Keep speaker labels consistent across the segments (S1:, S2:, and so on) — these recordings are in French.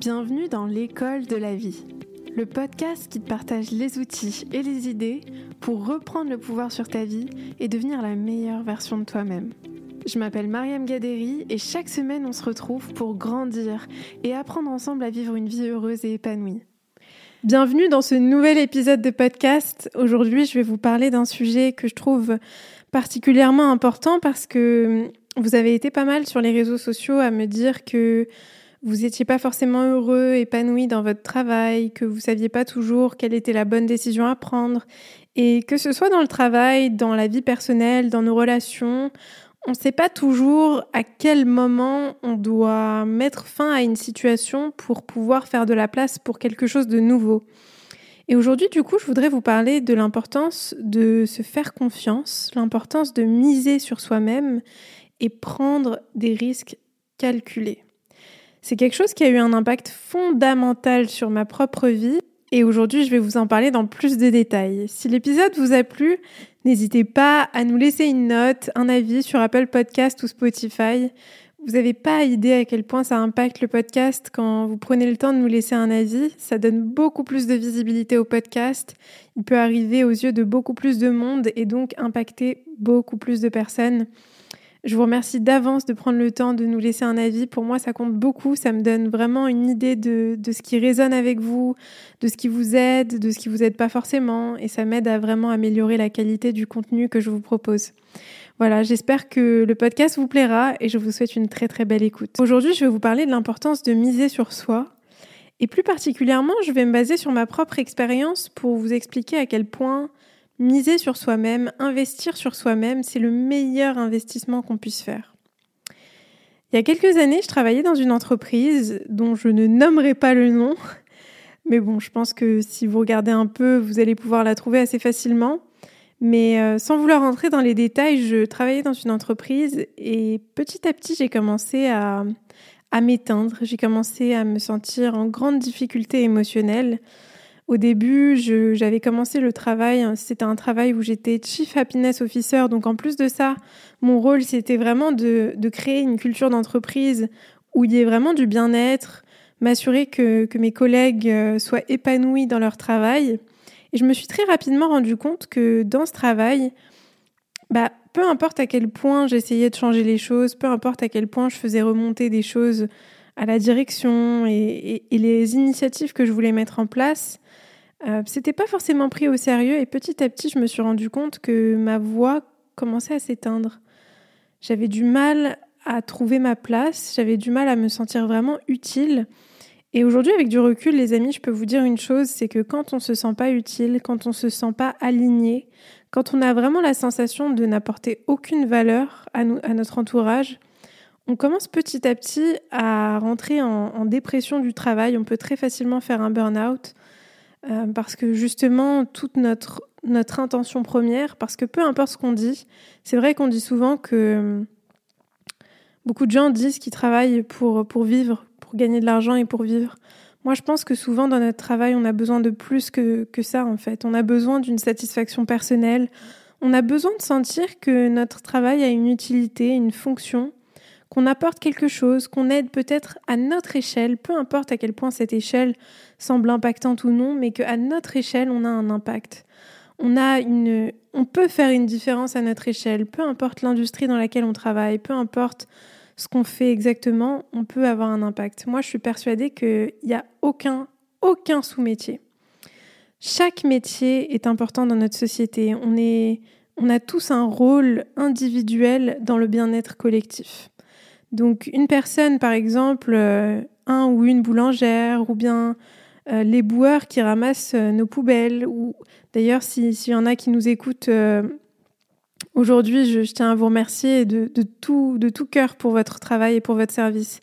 S1: Bienvenue dans l'école de la vie, le podcast qui te partage les outils et les idées pour reprendre le pouvoir sur ta vie et devenir la meilleure version de toi-même. Je m'appelle Mariam Gaderi et chaque semaine on se retrouve pour grandir et apprendre ensemble à vivre une vie heureuse et épanouie. Bienvenue dans ce nouvel épisode de podcast. Aujourd'hui, je vais vous parler d'un sujet que je trouve particulièrement important parce que vous avez été pas mal sur les réseaux sociaux à me dire que vous n'étiez pas forcément heureux, épanoui dans votre travail, que vous saviez pas toujours quelle était la bonne décision à prendre, et que ce soit dans le travail, dans la vie personnelle, dans nos relations, on ne sait pas toujours à quel moment on doit mettre fin à une situation pour pouvoir faire de la place pour quelque chose de nouveau. Et aujourd'hui, du coup, je voudrais vous parler de l'importance de se faire confiance, l'importance de miser sur soi-même et prendre des risques calculés. C'est quelque chose qui a eu un impact fondamental sur ma propre vie et aujourd'hui je vais vous en parler dans plus de détails. Si l'épisode vous a plu, n'hésitez pas à nous laisser une note, un avis sur Apple Podcast ou Spotify. Vous n'avez pas idée à quel point ça impacte le podcast quand vous prenez le temps de nous laisser un avis. Ça donne beaucoup plus de visibilité au podcast. Il peut arriver aux yeux de beaucoup plus de monde et donc impacter beaucoup plus de personnes. Je vous remercie d'avance de prendre le temps de nous laisser un avis. Pour moi, ça compte beaucoup. Ça me donne vraiment une idée de, ce qui résonne avec vous, de ce qui vous aide, de ce qui vous aide pas forcément. Et ça m'aide à vraiment améliorer la qualité du contenu que je vous propose. Voilà, j'espère que le podcast vous plaira et je vous souhaite une très très belle écoute. Aujourd'hui, je vais vous parler de l'importance de miser sur soi. Et plus particulièrement, je vais me baser sur ma propre expérience pour vous expliquer à quel point Miser sur soi-même, investir sur soi-même, c'est le meilleur investissement qu'on puisse faire. Il y a quelques années, je travaillais dans une entreprise dont je ne nommerai pas le nom, mais bon, je pense que si vous regardez un peu, vous allez pouvoir la trouver assez facilement. Mais euh, sans vouloir rentrer dans les détails, je travaillais dans une entreprise et petit à petit, j'ai commencé à, à m'éteindre. J'ai commencé à me sentir en grande difficulté émotionnelle. Au début, j'avais commencé le travail, c'était un travail où j'étais Chief Happiness Officer, donc en plus de ça, mon rôle, c'était vraiment de, créer une culture d'entreprise où il y ait vraiment du bien-être, m'assurer que, mes collègues euh, soient épanouis dans leur travail. Et je me suis très rapidement rendu compte que dans ce travail, bah, peu importe à quel point j'essayais de changer les choses, peu importe à quel point je faisais remonter des choses à la direction et les initiatives que je voulais mettre en place, euh, c'était pas forcément pris au sérieux et petit à petit, je me suis rendu compte que ma voix commençait à s'éteindre. J'avais du mal à trouver ma place, j'avais du mal à me sentir vraiment utile. Et aujourd'hui, avec du recul, les amis, je peux vous dire une chose, c'est que quand on se sent pas utile, quand on se sent pas aligné, quand on a vraiment la sensation de n'apporter aucune valeur à, à, notre entourage, on commence petit à petit à rentrer en, dépression du travail. On peut très facilement faire un burn-out. Euh, parce que justement, toute notre, notre intention première, parce que peu importe ce qu'on dit, c'est vrai qu'on dit souvent que euh, beaucoup de gens disent qu'ils travaillent pour, pour vivre, pour gagner de l'argent et pour vivre. Moi, je pense que souvent dans notre travail, on a besoin de plus que, que ça, en fait. On a besoin d'une satisfaction personnelle. On a besoin de sentir que notre travail a une utilité, une fonction, qu'on apporte quelque chose, qu'on aide peut-être à notre échelle, peu importe à quel point cette échelle semble impactante ou non, mais qu'à notre échelle, on a un impact. On, a une, on peut faire une différence à notre échelle, peu importe l'industrie dans laquelle on travaille, peu importe ce qu'on fait exactement, on peut avoir un impact. Moi, je suis persuadée qu'il n'y a aucun, aucun sous-métier. Chaque métier est important dans notre société. On, est, on a tous un rôle individuel dans le bien-être collectif. Donc une personne, par exemple, euh, un ou une boulangère, ou bien euh, les boueurs qui ramassent euh, nos poubelles, ou d'ailleurs s'il y en a qui nous écoutent aujourd'hui, je, tiens à vous remercier de, tout, de tout cœur pour votre travail et pour votre service.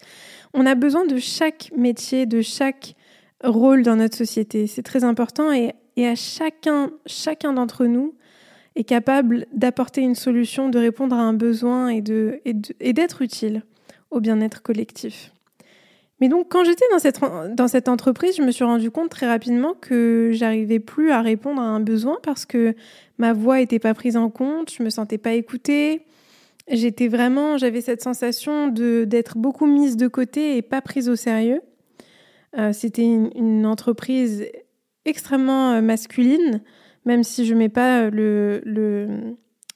S1: On a besoin de chaque métier, de chaque rôle dans notre société. C'est très important et, à chacun, chacun d'entre nous est capable d'apporter une solution, de répondre à un besoin et d'être utile au bien-être collectif. Mais donc, quand j'étais dans cette, dans cette entreprise, je me suis rendu compte très rapidement que j'arrivais plus à répondre à un besoin parce que ma voix n'était pas prise en compte, je me sentais pas écoutée. J'étais vraiment, j'avais cette sensation de d'être beaucoup mise de côté et pas prise au sérieux. C'était une, entreprise extrêmement masculine, même si je mets pas le, le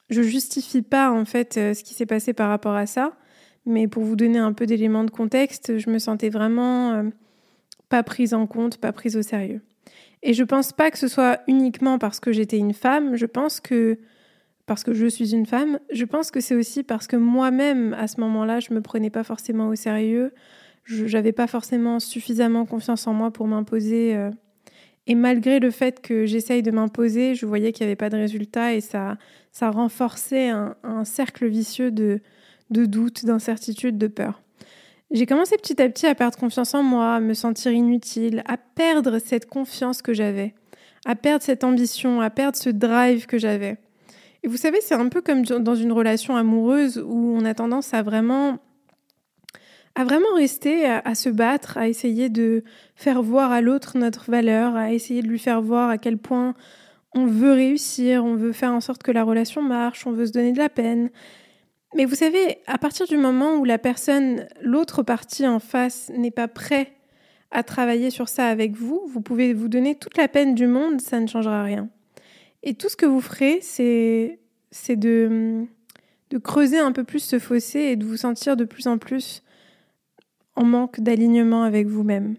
S1: je justifie pas en fait ce qui s'est passé par rapport à ça. Mais pour vous donner un peu d'éléments de contexte, je me sentais vraiment euh, pas prise en compte, pas prise au sérieux. Et je pense pas que ce soit uniquement parce que j'étais une femme, je pense que parce que je suis une femme, je pense que c'est aussi parce que moi-même à ce moment-là, je me prenais pas forcément au sérieux, je n'avais pas forcément suffisamment confiance en moi pour m'imposer euh, et malgré le fait que j'essaye de m'imposer, je voyais qu'il n'y avait pas de résultat et ça, ça renforçait un cercle vicieux de, de doute, d'incertitude, de peur. J'ai commencé petit à petit à perdre confiance en moi, à me sentir inutile, à perdre cette confiance que j'avais, à perdre cette ambition, à perdre ce drive que j'avais. Et vous savez, c'est un peu comme dans une relation amoureuse où on a tendance à vraiment à vraiment rester, à, à se battre, à essayer de faire voir à l'autre notre valeur, à essayer de lui faire voir à quel point on veut réussir, on veut faire en sorte que la relation marche, on veut se donner de la peine. Mais vous savez, à partir du moment où la personne, l'autre partie en face, n'est pas prêt à travailler sur ça avec vous, vous pouvez vous donner toute la peine du monde, ça ne changera rien. Et tout ce que vous ferez, c'est, de, de creuser un peu plus ce fossé et de vous sentir de plus en plus en manque d'alignement avec vous-même.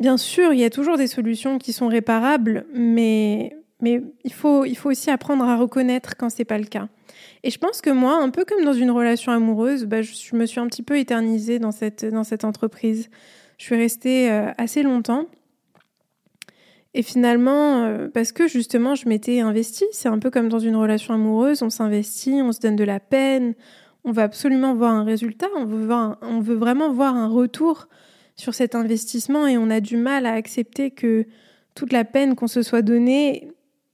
S1: Bien sûr, il y a toujours des solutions qui sont réparables, mais, mais il, faut, il faut aussi apprendre à reconnaître quand ce n'est pas le cas. Et je pense que moi, un peu comme dans une relation amoureuse, bah, je, me suis un petit peu éternisée dans cette, dans cette entreprise. Je suis restée euh, assez longtemps. Et finalement, euh, parce que justement, je m'étais investie, c'est un peu comme dans une relation amoureuse, on s'investit, on se donne de la peine, on veut absolument voir un résultat, on veut, on veut vraiment voir un retour sur cet investissement et on a du mal à accepter que toute la peine qu'on se soit donnée,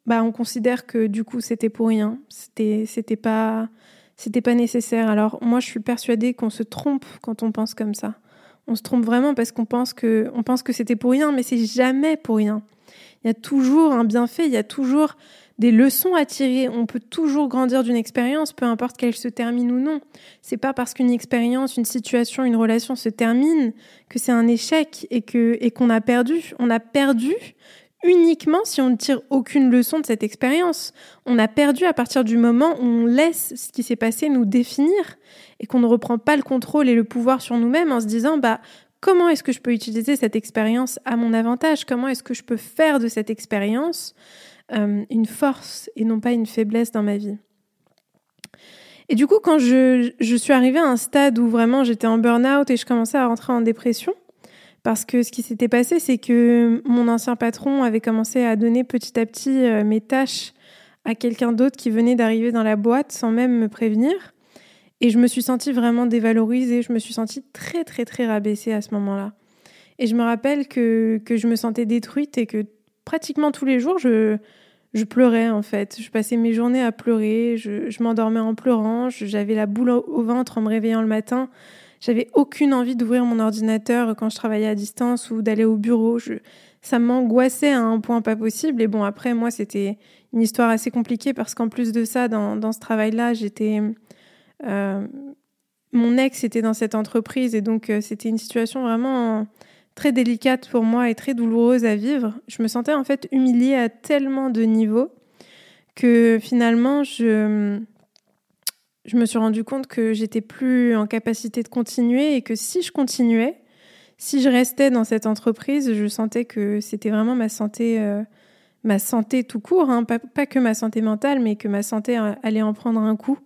S1: bah, on considère que du coup c'était pour rien, c'était c'était pas c'était pas nécessaire. Alors moi je suis persuadée qu'on se trompe quand on pense comme ça. On se trompe vraiment parce qu'on pense que on pense que c'était pour rien, mais c'est jamais pour rien. Il y a toujours un bienfait, il y a toujours des leçons à tirer. On peut toujours grandir d'une expérience, peu importe qu'elle se termine ou non. C'est pas parce qu'une expérience, une situation, une relation se termine que c'est un échec et que et qu'on a perdu. On a perdu uniquement si on ne tire aucune leçon de cette expérience. On a perdu à partir du moment où on laisse ce qui s'est passé nous définir et qu'on ne reprend pas le contrôle et le pouvoir sur nous-mêmes en se disant bah comment est-ce que je peux utiliser cette expérience à mon avantage? Comment est-ce que je peux faire de cette expérience euh, une force et non pas une faiblesse dans ma vie? Et du coup, quand je, je suis arrivée à un stade où vraiment j'étais en burn-out et je commençais à rentrer en dépression, parce que ce qui s'était passé, c'est que mon ancien patron avait commencé à donner petit à petit euh, mes tâches à quelqu'un d'autre qui venait d'arriver dans la boîte sans même me prévenir. Et je me suis sentie vraiment dévalorisée, je me suis sentie très très très rabaissée à ce moment-là. Et je me rappelle que, que je me sentais détruite et que pratiquement tous les jours, je, je pleurais en fait. Je passais mes journées à pleurer, je, je m'endormais en pleurant, j'avais la boule au ventre en me réveillant le matin j'avais aucune envie d'ouvrir mon ordinateur quand je travaillais à distance ou d'aller au bureau. Je, ça m'angoissait à un point pas possible. Et bon, après, moi, c'était une histoire assez compliquée parce qu'en plus de ça, dans, ce travail-là, j'étais. Euh, mon ex était dans cette entreprise et donc euh, c'était une situation vraiment très délicate pour moi et très douloureuse à vivre. Je me sentais en fait humiliée à tellement de niveaux que finalement, je je me suis rendu compte que j'étais plus en capacité de continuer et que si je continuais, si je restais dans cette entreprise, je sentais que c'était vraiment ma santé, euh, ma santé tout court, hein, pas, que ma santé mentale, mais que ma santé allait en prendre un coup.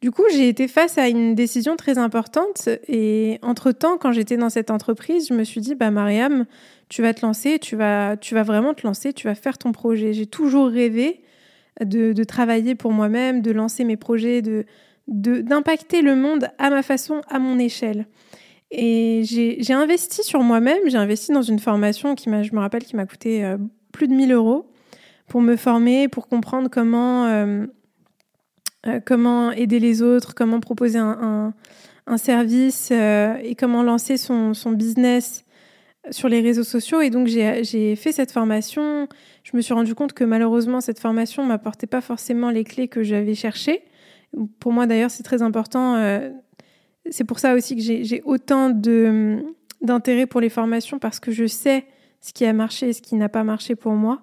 S1: Du coup, j'ai été face à une décision très importante et entre-temps, quand j'étais dans cette entreprise, je me suis dit, bah Mariam, tu vas te lancer, tu vas, tu vas vraiment te lancer, tu vas faire ton projet. J'ai toujours rêvé de, travailler pour moi-même, de lancer mes projets, de d'impacter le monde à ma façon, à mon échelle. Et j'ai investi sur moi-même, j'ai investi dans une formation qui m'a, je me rappelle, qui m'a coûté euh, plus de 1000 euros pour me former, pour comprendre comment, euh, euh, comment aider les autres, comment proposer un, un, service et comment lancer son, son business sur les réseaux sociaux. Et donc, j'ai fait cette formation. Je me suis rendu compte que malheureusement, cette formation ne m'apportait pas forcément les clés que j'avais cherchées. Pour moi, d'ailleurs, c'est très important. Euh, c'est pour ça aussi que j'ai autant d'intérêt pour les formations parce que je sais ce qui a marché et ce qui n'a pas marché pour moi.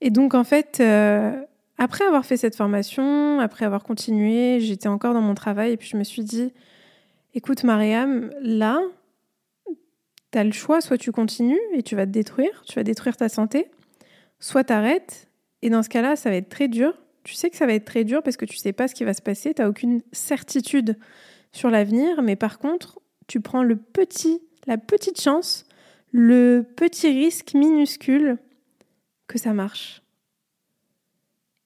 S1: Et donc, en fait, euh, après avoir fait cette formation, après avoir continué, j'étais encore dans mon travail et puis je me suis dit, écoute, Mariam, là, tu as le choix, soit tu continues et tu vas te détruire, tu vas détruire ta santé, soit tu arrêtes. Et dans ce cas-là, ça va être très dur. Tu sais que ça va être très dur parce que tu sais pas ce qui va se passer, tu n'as aucune certitude sur l'avenir, mais par contre, tu prends le petit, la petite chance, le petit risque minuscule que ça marche.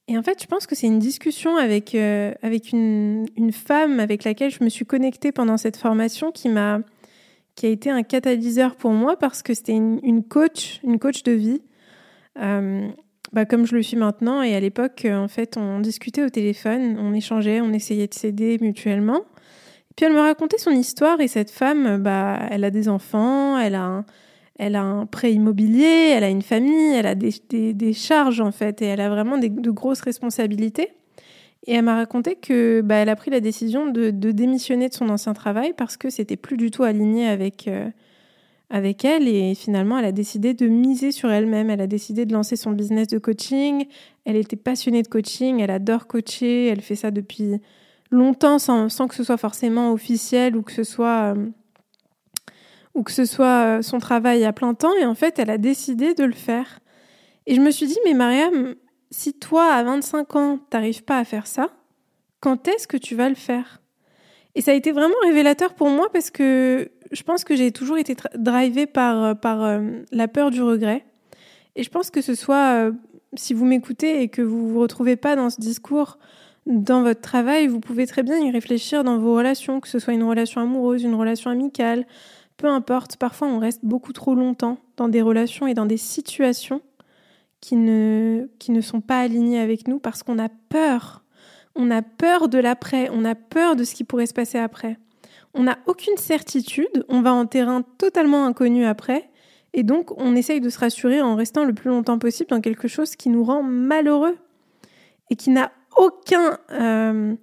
S1: Et en fait, je pense que c'est une discussion avec, euh, avec une, une, femme avec laquelle je me suis connectée pendant cette formation qui m'a qui a été un catalyseur pour moi parce que c'était une, coach, une coach de vie, euh, bah, comme je le suis maintenant. Et à l'époque, en fait, on discutait au téléphone, on échangeait, on essayait de s'aider mutuellement. Puis elle me racontait son histoire et cette femme, bah, elle a des enfants, elle a un, elle a un prêt immobilier, elle a une famille, elle a des, des, charges en fait et elle a vraiment de grosses responsabilités. Et elle m'a raconté que bah, elle a pris la décision de, démissionner de son ancien travail parce que c'était plus du tout aligné avec, euh, avec elle et finalement elle a décidé de miser sur elle-même. Elle a décidé de lancer son business de coaching. Elle était passionnée de coaching, elle adore coacher, elle fait ça depuis longtemps sans, sans, que ce soit forcément officiel ou que ce soit, euh, ou que ce soit euh, son travail à plein temps. Et en fait, elle a décidé de le faire. Et je me suis dit, mais Mariam, si toi, à 25 ans, t'arrives pas à faire ça, quand est-ce que tu vas le faire? Et ça a été vraiment révélateur pour moi parce que je pense que j'ai toujours été drivée par, euh, par la peur du regret. Et je pense que ce soit, si vous m'écoutez et que vous vous retrouvez pas dans ce discours dans votre travail, vous pouvez très bien y réfléchir dans vos relations, que ce soit une relation amoureuse, une relation amicale, peu importe. Parfois, on reste beaucoup trop longtemps dans des relations et dans des situations qui ne, qui ne sont pas alignées avec nous parce qu'on a peur. On a peur de l'après, on a peur de ce qui pourrait se passer après. On n'a aucune certitude, on va en terrain totalement inconnu après, et donc on essaye de se rassurer en restant le plus longtemps possible dans quelque chose qui nous rend malheureux et qui n'a aucun... Euh,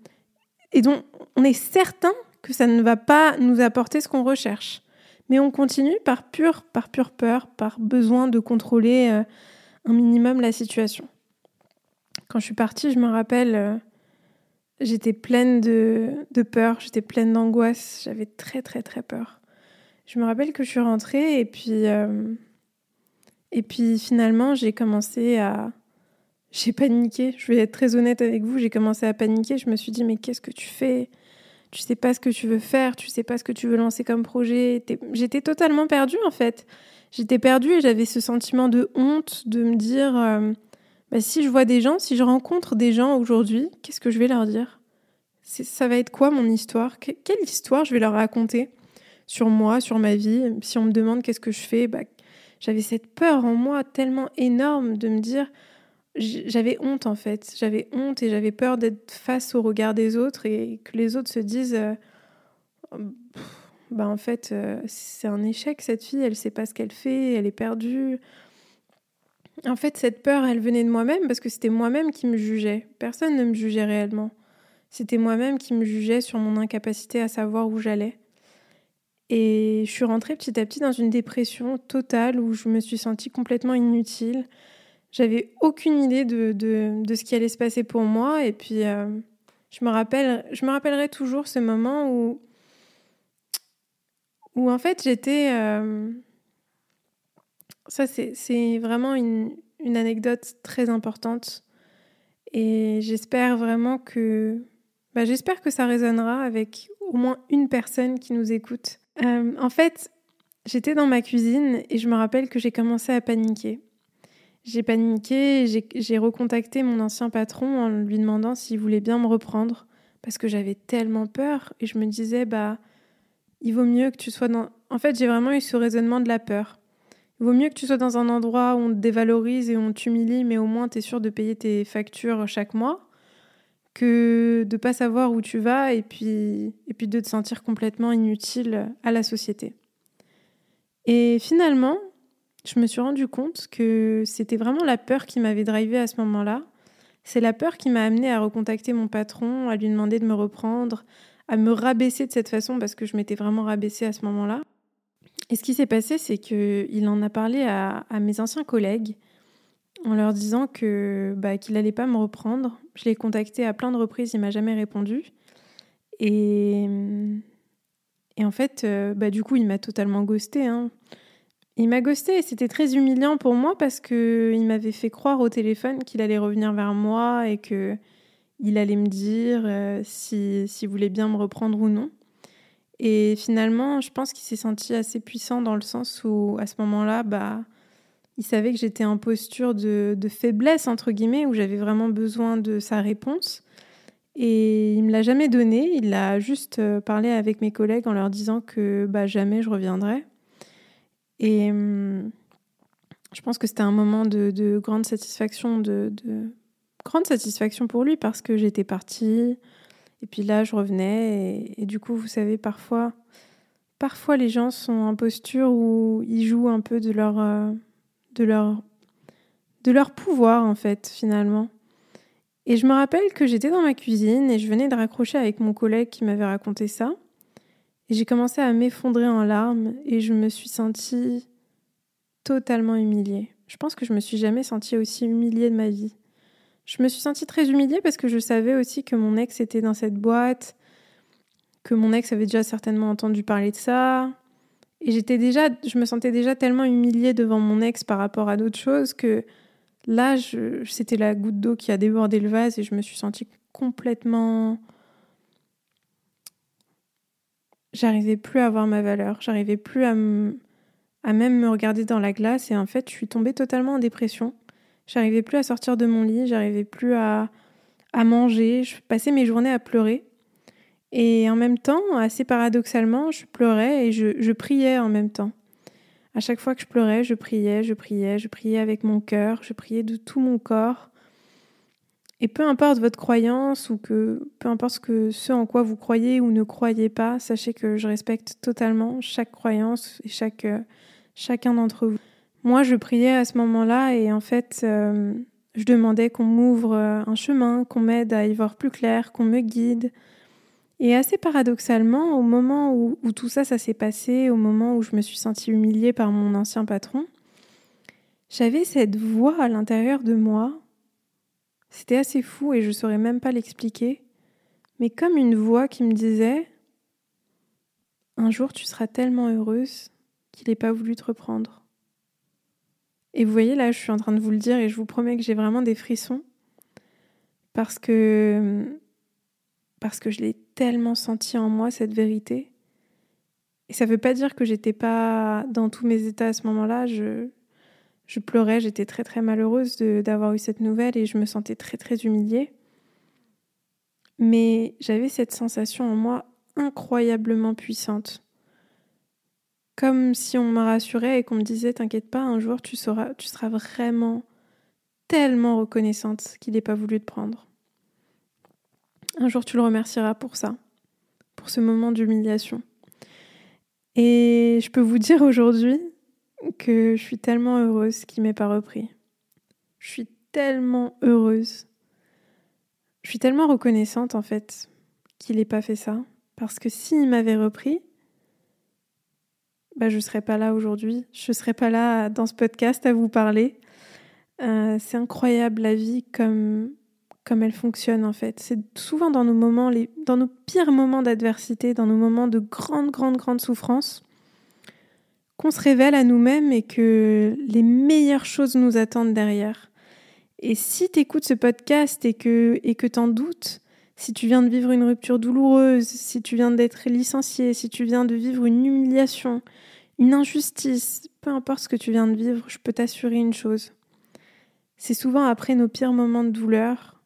S1: et donc, on est certain que ça ne va pas nous apporter ce qu'on recherche. Mais on continue par pure, par pure peur, par besoin de contrôler euh, un minimum la situation. Quand je suis partie, je me rappelle, euh, j'étais pleine de, peur, j'étais pleine d'angoisse, j'avais très très très peur. Je me rappelle que je suis rentrée et puis, et puis finalement j'ai commencé à, j'ai paniqué. Je vais être très honnête avec vous. J'ai commencé à paniquer. Je me suis dit, mais qu'est-ce que tu fais? Tu sais pas ce que tu veux faire. Tu sais pas ce que tu veux lancer comme projet. J'étais totalement perdue, en fait. J'étais perdue et j'avais ce sentiment de honte de me dire, euh, bah, si je vois des gens, si je rencontre des gens aujourd'hui, qu'est-ce que je vais leur dire? Ça va être quoi mon histoire? Quelle histoire je vais leur raconter sur moi, sur ma vie? Si on me demande qu'est-ce que je fais, bah, j'avais cette peur en moi tellement énorme de me dire j'avais honte en fait. J'avais honte et j'avais peur d'être face au regard des autres et que les autres se disent euh, bah en fait euh, c'est un échec cette fille, elle sait pas ce qu'elle fait, elle est perdue. En fait, cette peur, elle venait de moi-même parce que c'était moi-même qui me jugeais. Personne ne me jugeait réellement. C'était moi-même qui me jugeais sur mon incapacité à savoir où j'allais. Et je suis rentrée petit à petit dans une dépression totale où je me suis sentie complètement inutile. J'avais aucune idée de, de, de, ce qui allait se passer pour moi. Et puis, euh, je, me rappelle, je me rappellerai toujours ce moment où, où en fait, j'étais. Euh, ça, c'est vraiment une, une anecdote très importante. Et j'espère vraiment que. Bah, j'espère que ça résonnera avec au moins une personne qui nous écoute. Euh, en fait, j'étais dans ma cuisine et je me rappelle que j'ai commencé à paniquer. J'ai paniqué, j'ai recontacté mon ancien patron en lui demandant s'il voulait bien me reprendre parce que j'avais tellement peur et je me disais bah il vaut mieux que tu sois dans En fait, j'ai vraiment eu ce raisonnement de la peur. Il vaut mieux que tu sois dans un endroit où on te dévalorise et on t'humilie mais au moins tu es sûr de payer tes factures chaque mois que de pas savoir où tu vas et puis et puis de te sentir complètement inutile à la société. Et finalement, je me suis rendu compte que c'était vraiment la peur qui m'avait drivé à ce moment-là. C'est la peur qui m'a amené à recontacter mon patron, à lui demander de me reprendre, à me rabaisser de cette façon parce que je m'étais vraiment rabaissée à ce moment-là. Et ce qui s'est passé, c'est qu'il en a parlé à, mes anciens collègues en leur disant que bah, qu'il n'allait pas me reprendre. Je l'ai contacté à plein de reprises, il m'a jamais répondu. Et, et en fait, euh, bah, du coup, il m'a totalement ghosté. Hein. Il m'a ghosté et c'était très humiliant pour moi parce qu'il m'avait fait croire au téléphone qu'il allait revenir vers moi et que il allait me dire euh, s'il si, voulait bien me reprendre ou non. Et finalement, je pense qu'il s'est senti assez puissant dans le sens où, à ce moment-là, bah, il savait que j'étais en posture de, de, faiblesse, entre guillemets, où j'avais vraiment besoin de sa réponse. Et il me l'a jamais donné. Il a juste euh, parlé avec mes collègues en leur disant que bah, jamais je reviendrai. Et hum, je pense que c'était un moment de, de grande satisfaction, de, de, grande satisfaction pour lui parce que j'étais partie. Et puis là, je revenais. Et, du coup, vous savez, parfois, parfois les gens sont en posture où ils jouent un peu de leur, euh, de leur, de leur pouvoir, en fait, finalement. Et je me rappelle que j'étais dans ma cuisine et je venais de raccrocher avec mon collègue qui m'avait raconté ça. Et j'ai commencé à m'effondrer en larmes et je me suis sentie totalement humiliée. Je pense que je me suis jamais sentie aussi humiliée de ma vie. Je me suis sentie très humiliée parce que je savais aussi que mon ex était dans cette boîte, que mon ex avait déjà certainement entendu parler de ça. Et j'étais déjà, je me sentais déjà tellement humiliée devant mon ex par rapport à d'autres choses que là, c'était la goutte d'eau qui a débordé le vase et je me suis sentie complètement. J'arrivais plus à avoir ma valeur, j'arrivais plus à, à même me regarder dans la glace et en fait, je suis tombée totalement en dépression. J'arrivais plus à sortir de mon lit, j'arrivais plus à, à manger, je passais mes journées à pleurer. Et en même temps, assez paradoxalement, je pleurais et je, je priais en même temps. À chaque fois que je pleurais, je priais, je priais, je priais avec mon cœur, je priais de tout mon corps. Et peu importe votre croyance ou que peu importe ce, que, ce en quoi vous croyez ou ne croyez pas, sachez que je respecte totalement chaque croyance et chaque, euh, chacun d'entre vous. Moi, je priais à ce moment-là et en fait, euh, je demandais qu'on m'ouvre euh, un chemin, qu'on m'aide à y voir plus clair, qu'on me guide. Et assez paradoxalement, au moment où, tout ça, ça s'est passé, au moment où je me suis sentie humiliée par mon ancien patron, j'avais cette voix à l'intérieur de moi. C'était assez fou et je ne saurais même pas l'expliquer, mais comme une voix qui me disait Un jour tu seras tellement heureuse qu'il n'ait pas voulu te reprendre. Et vous voyez, là, je suis en train de vous le dire et je vous promets que j'ai vraiment des frissons parce que, parce que je l'ai tellement senti en moi, cette vérité. Et ça ne veut pas dire que j'étais pas dans tous mes états à ce moment-là. Je, je pleurais, j'étais très très malheureuse d'avoir eu cette nouvelle et je me sentais très très humiliée. Mais j'avais cette sensation en moi incroyablement puissante comme si on me rassurait et qu'on me disait T'inquiète pas, un jour tu, seras, tu seras vraiment tellement reconnaissante qu'il n'ait pas voulu te prendre. Un jour tu le remercieras pour ça, pour ce moment d'humiliation. Et je peux vous dire aujourd'hui que je suis tellement heureuse qu'il m'ait pas repris. Je suis tellement heureuse. Je suis tellement reconnaissante en fait qu'il n'ait pas fait ça. Parce que s'il m'avait repris, bah, je ne serais pas là aujourd'hui. Je ne serais pas là dans ce podcast à vous parler. Euh, c'est incroyable la vie comme, comme elle fonctionne en fait. C'est souvent dans nos moments, les, dans nos pires moments d'adversité, dans nos moments de grande, grande, grande souffrance, qu'on se révèle à nous-mêmes et que les meilleures choses nous attendent derrière. Et si tu écoutes ce podcast et que et que t'en doutes, si tu viens de vivre une rupture douloureuse, si tu viens d'être licencié, si tu viens de vivre une humiliation, une injustice, peu importe ce que tu viens de vivre, je peux t'assurer une chose. C'est souvent après nos pires moments de douleur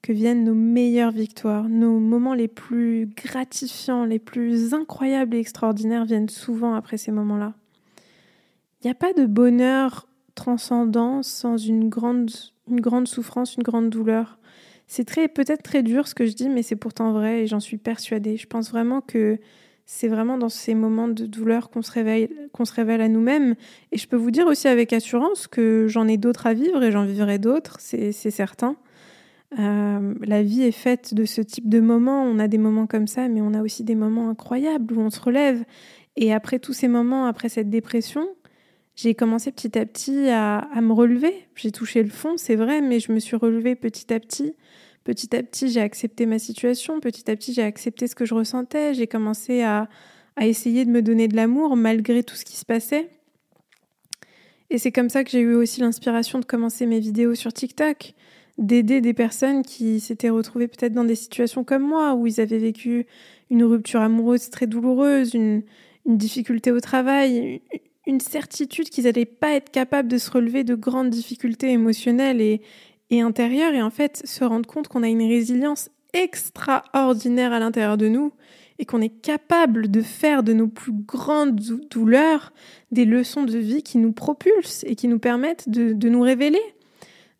S1: que viennent nos meilleures victoires. Nos moments les plus gratifiants, les plus incroyables et extraordinaires viennent souvent après ces moments-là. Il n'y a pas de bonheur transcendant sans une grande, une grande souffrance, une grande douleur. C'est très, peut-être très dur ce que je dis, mais c'est pourtant vrai et j'en suis persuadée. Je pense vraiment que c'est vraiment dans ces moments de douleur qu'on se réveille, qu'on se révèle à nous-mêmes. Et je peux vous dire aussi avec assurance que j'en ai d'autres à vivre et j'en vivrai d'autres, c'est certain. Euh, la vie est faite de ce type de moments. On a des moments comme ça, mais on a aussi des moments incroyables où on se relève. Et après tous ces moments, après cette dépression, j'ai commencé petit à petit à, me relever. J'ai touché le fond, c'est vrai, mais je me suis relevée petit à petit. Petit à petit, j'ai accepté ma situation. Petit à petit, j'ai accepté ce que je ressentais. J'ai commencé à, essayer de me donner de l'amour malgré tout ce qui se passait. Et c'est comme ça que j'ai eu aussi l'inspiration de commencer mes vidéos sur TikTok, d'aider des personnes qui s'étaient retrouvées peut-être dans des situations comme moi, où ils avaient vécu une rupture amoureuse très douloureuse, une difficulté au travail, une certitude qu'ils n'allaient pas être capables de se relever de grandes difficultés émotionnelles et, et intérieures, et en fait se rendre compte qu'on a une résilience extraordinaire à l'intérieur de nous et qu'on est capable de faire de nos plus grandes douleurs des leçons de vie qui nous propulsent et qui nous permettent de, de nous révéler,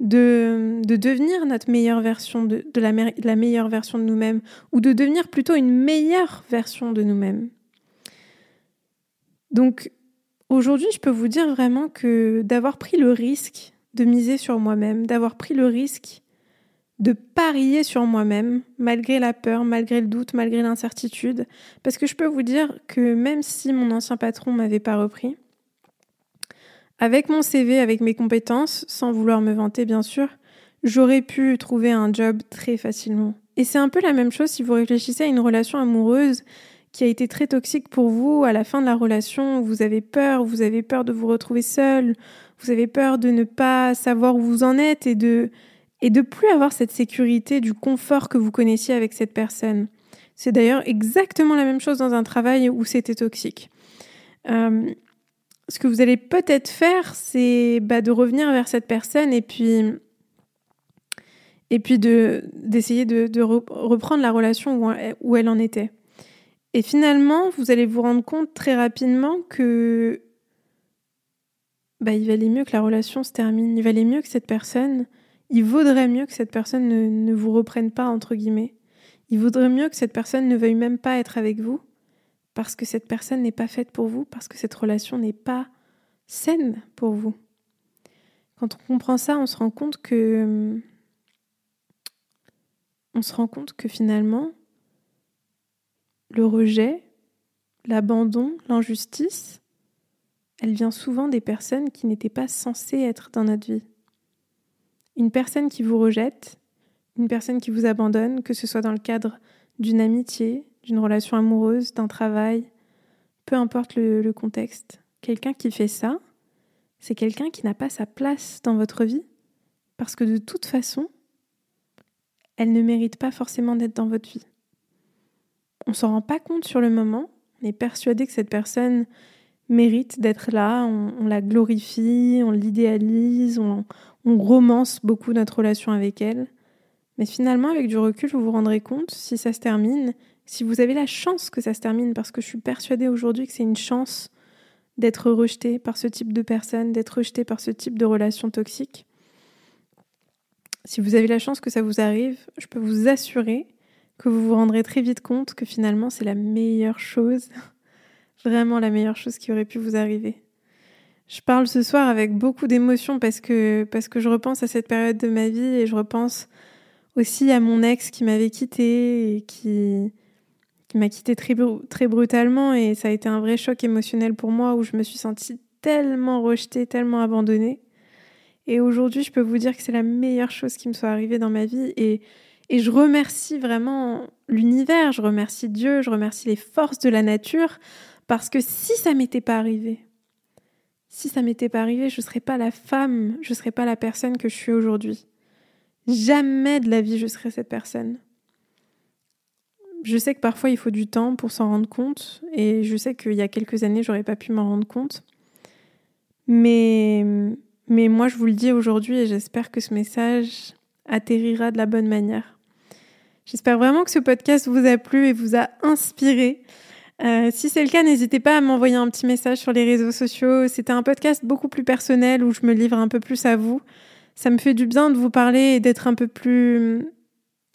S1: de, de, devenir notre meilleure version, de, la meilleure version de nous-mêmes, ou de devenir plutôt une meilleure version de nous-mêmes. Donc aujourd'hui, je peux vous dire vraiment que d'avoir pris le risque de miser sur moi-même, d'avoir pris le risque de parier sur moi-même, malgré la peur, malgré le doute, malgré l'incertitude, parce que je peux vous dire que même si mon ancien patron m'avait pas repris, avec mon CV, avec mes compétences, sans vouloir me vanter bien sûr, j'aurais pu trouver un job très facilement. Et c'est un peu la même chose si vous réfléchissez à une relation amoureuse qui a été très toxique pour vous à la fin de la relation, vous avez peur, vous avez peur de vous retrouver seul, vous avez peur de ne pas savoir où vous en êtes et de et de plus avoir cette sécurité du confort que vous connaissiez avec cette personne. C'est d'ailleurs exactement la même chose dans un travail où c'était toxique. Euh, ce que vous allez peut-être faire, c'est bah, de revenir vers cette personne et puis et puis de d'essayer de, reprendre la relation où elle en était. Et finalement, vous allez vous rendre compte très rapidement que bah, il valait mieux que la relation se termine. Il valait mieux que cette personne, il vaudrait mieux que cette personne ne, ne vous reprenne pas, entre guillemets. Il vaudrait mieux que cette personne ne veuille même pas être avec vous, parce que cette personne n'est pas faite pour vous, parce que cette relation n'est pas saine pour vous. Quand on comprend ça, on se rend compte que. On se rend compte que finalement, le rejet, l'abandon, l'injustice, elle vient souvent des personnes qui n'étaient pas censées être dans notre vie. Une personne qui vous rejette, une personne qui vous abandonne, que ce soit dans le cadre d'une amitié, d'une relation amoureuse, d'un travail, peu importe le, contexte. Quelqu'un qui fait ça, c'est quelqu'un qui n'a pas sa place dans votre vie, parce que de toute façon, elle ne mérite pas forcément d'être dans votre vie on s'en rend pas compte sur le moment. On est persuadé que cette personne mérite d'être là, on, la glorifie, on l'idéalise, on, romance beaucoup notre relation avec elle. Mais finalement, avec du recul, vous vous rendrez compte, si ça se termine, si vous avez la chance que ça se termine, parce que je suis persuadée aujourd'hui que c'est une chance d'être rejeté par ce type de personne, d'être rejeté par ce type de relation toxique. Si vous avez la chance que ça vous arrive, je peux vous assurer que vous vous rendrez très vite compte que finalement c'est la meilleure chose, vraiment la meilleure chose qui aurait pu vous arriver. Je parle ce soir avec beaucoup d'émotion parce que, parce que je repense à cette période de ma vie et je repense aussi à mon ex qui m'avait quitté et qui, qui m'a quitté très, très brutalement et ça a été un vrai choc émotionnel pour moi où je me suis sentie tellement rejetée, tellement abandonnée. Et aujourd'hui, je peux vous dire que c'est la meilleure chose qui me soit arrivée dans ma vie et et je remercie vraiment l'univers, je remercie Dieu, je remercie les forces de la nature, parce que si ça m'était pas arrivé, si ça m'était pas arrivé, je ne serais pas la femme, je ne serais pas la personne que je suis aujourd'hui. Jamais de la vie je serais cette personne. Je sais que parfois il faut du temps pour s'en rendre compte, et je sais qu'il y a quelques années j'aurais pas pu m'en rendre compte. Mais, mais moi je vous le dis aujourd'hui et j'espère que ce message atterrira de la bonne manière. J'espère vraiment que ce podcast vous a plu et vous a inspiré. Euh, si c'est le cas, n'hésitez pas à m'envoyer un petit message sur les réseaux sociaux. C'était un podcast beaucoup plus personnel où je me livre un peu plus à vous. Ça me fait du bien de vous parler et d'être un peu plus,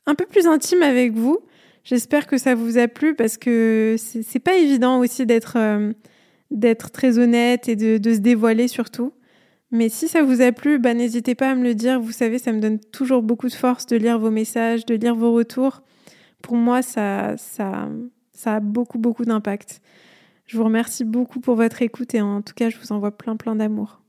S1: un peu plus intime avec vous. J'espère que ça vous a plu parce que c'est pas évident aussi d'être euh, d'être très honnête et de, de se dévoiler surtout. Mais si ça vous a plu, bah, n'hésitez pas à me le dire. Vous savez, ça me donne toujours beaucoup de force de lire vos messages, de lire vos retours. Pour moi, ça, ça, ça a beaucoup, beaucoup d'impact. Je vous remercie beaucoup pour votre écoute et en tout cas, je vous envoie plein plein d'amour.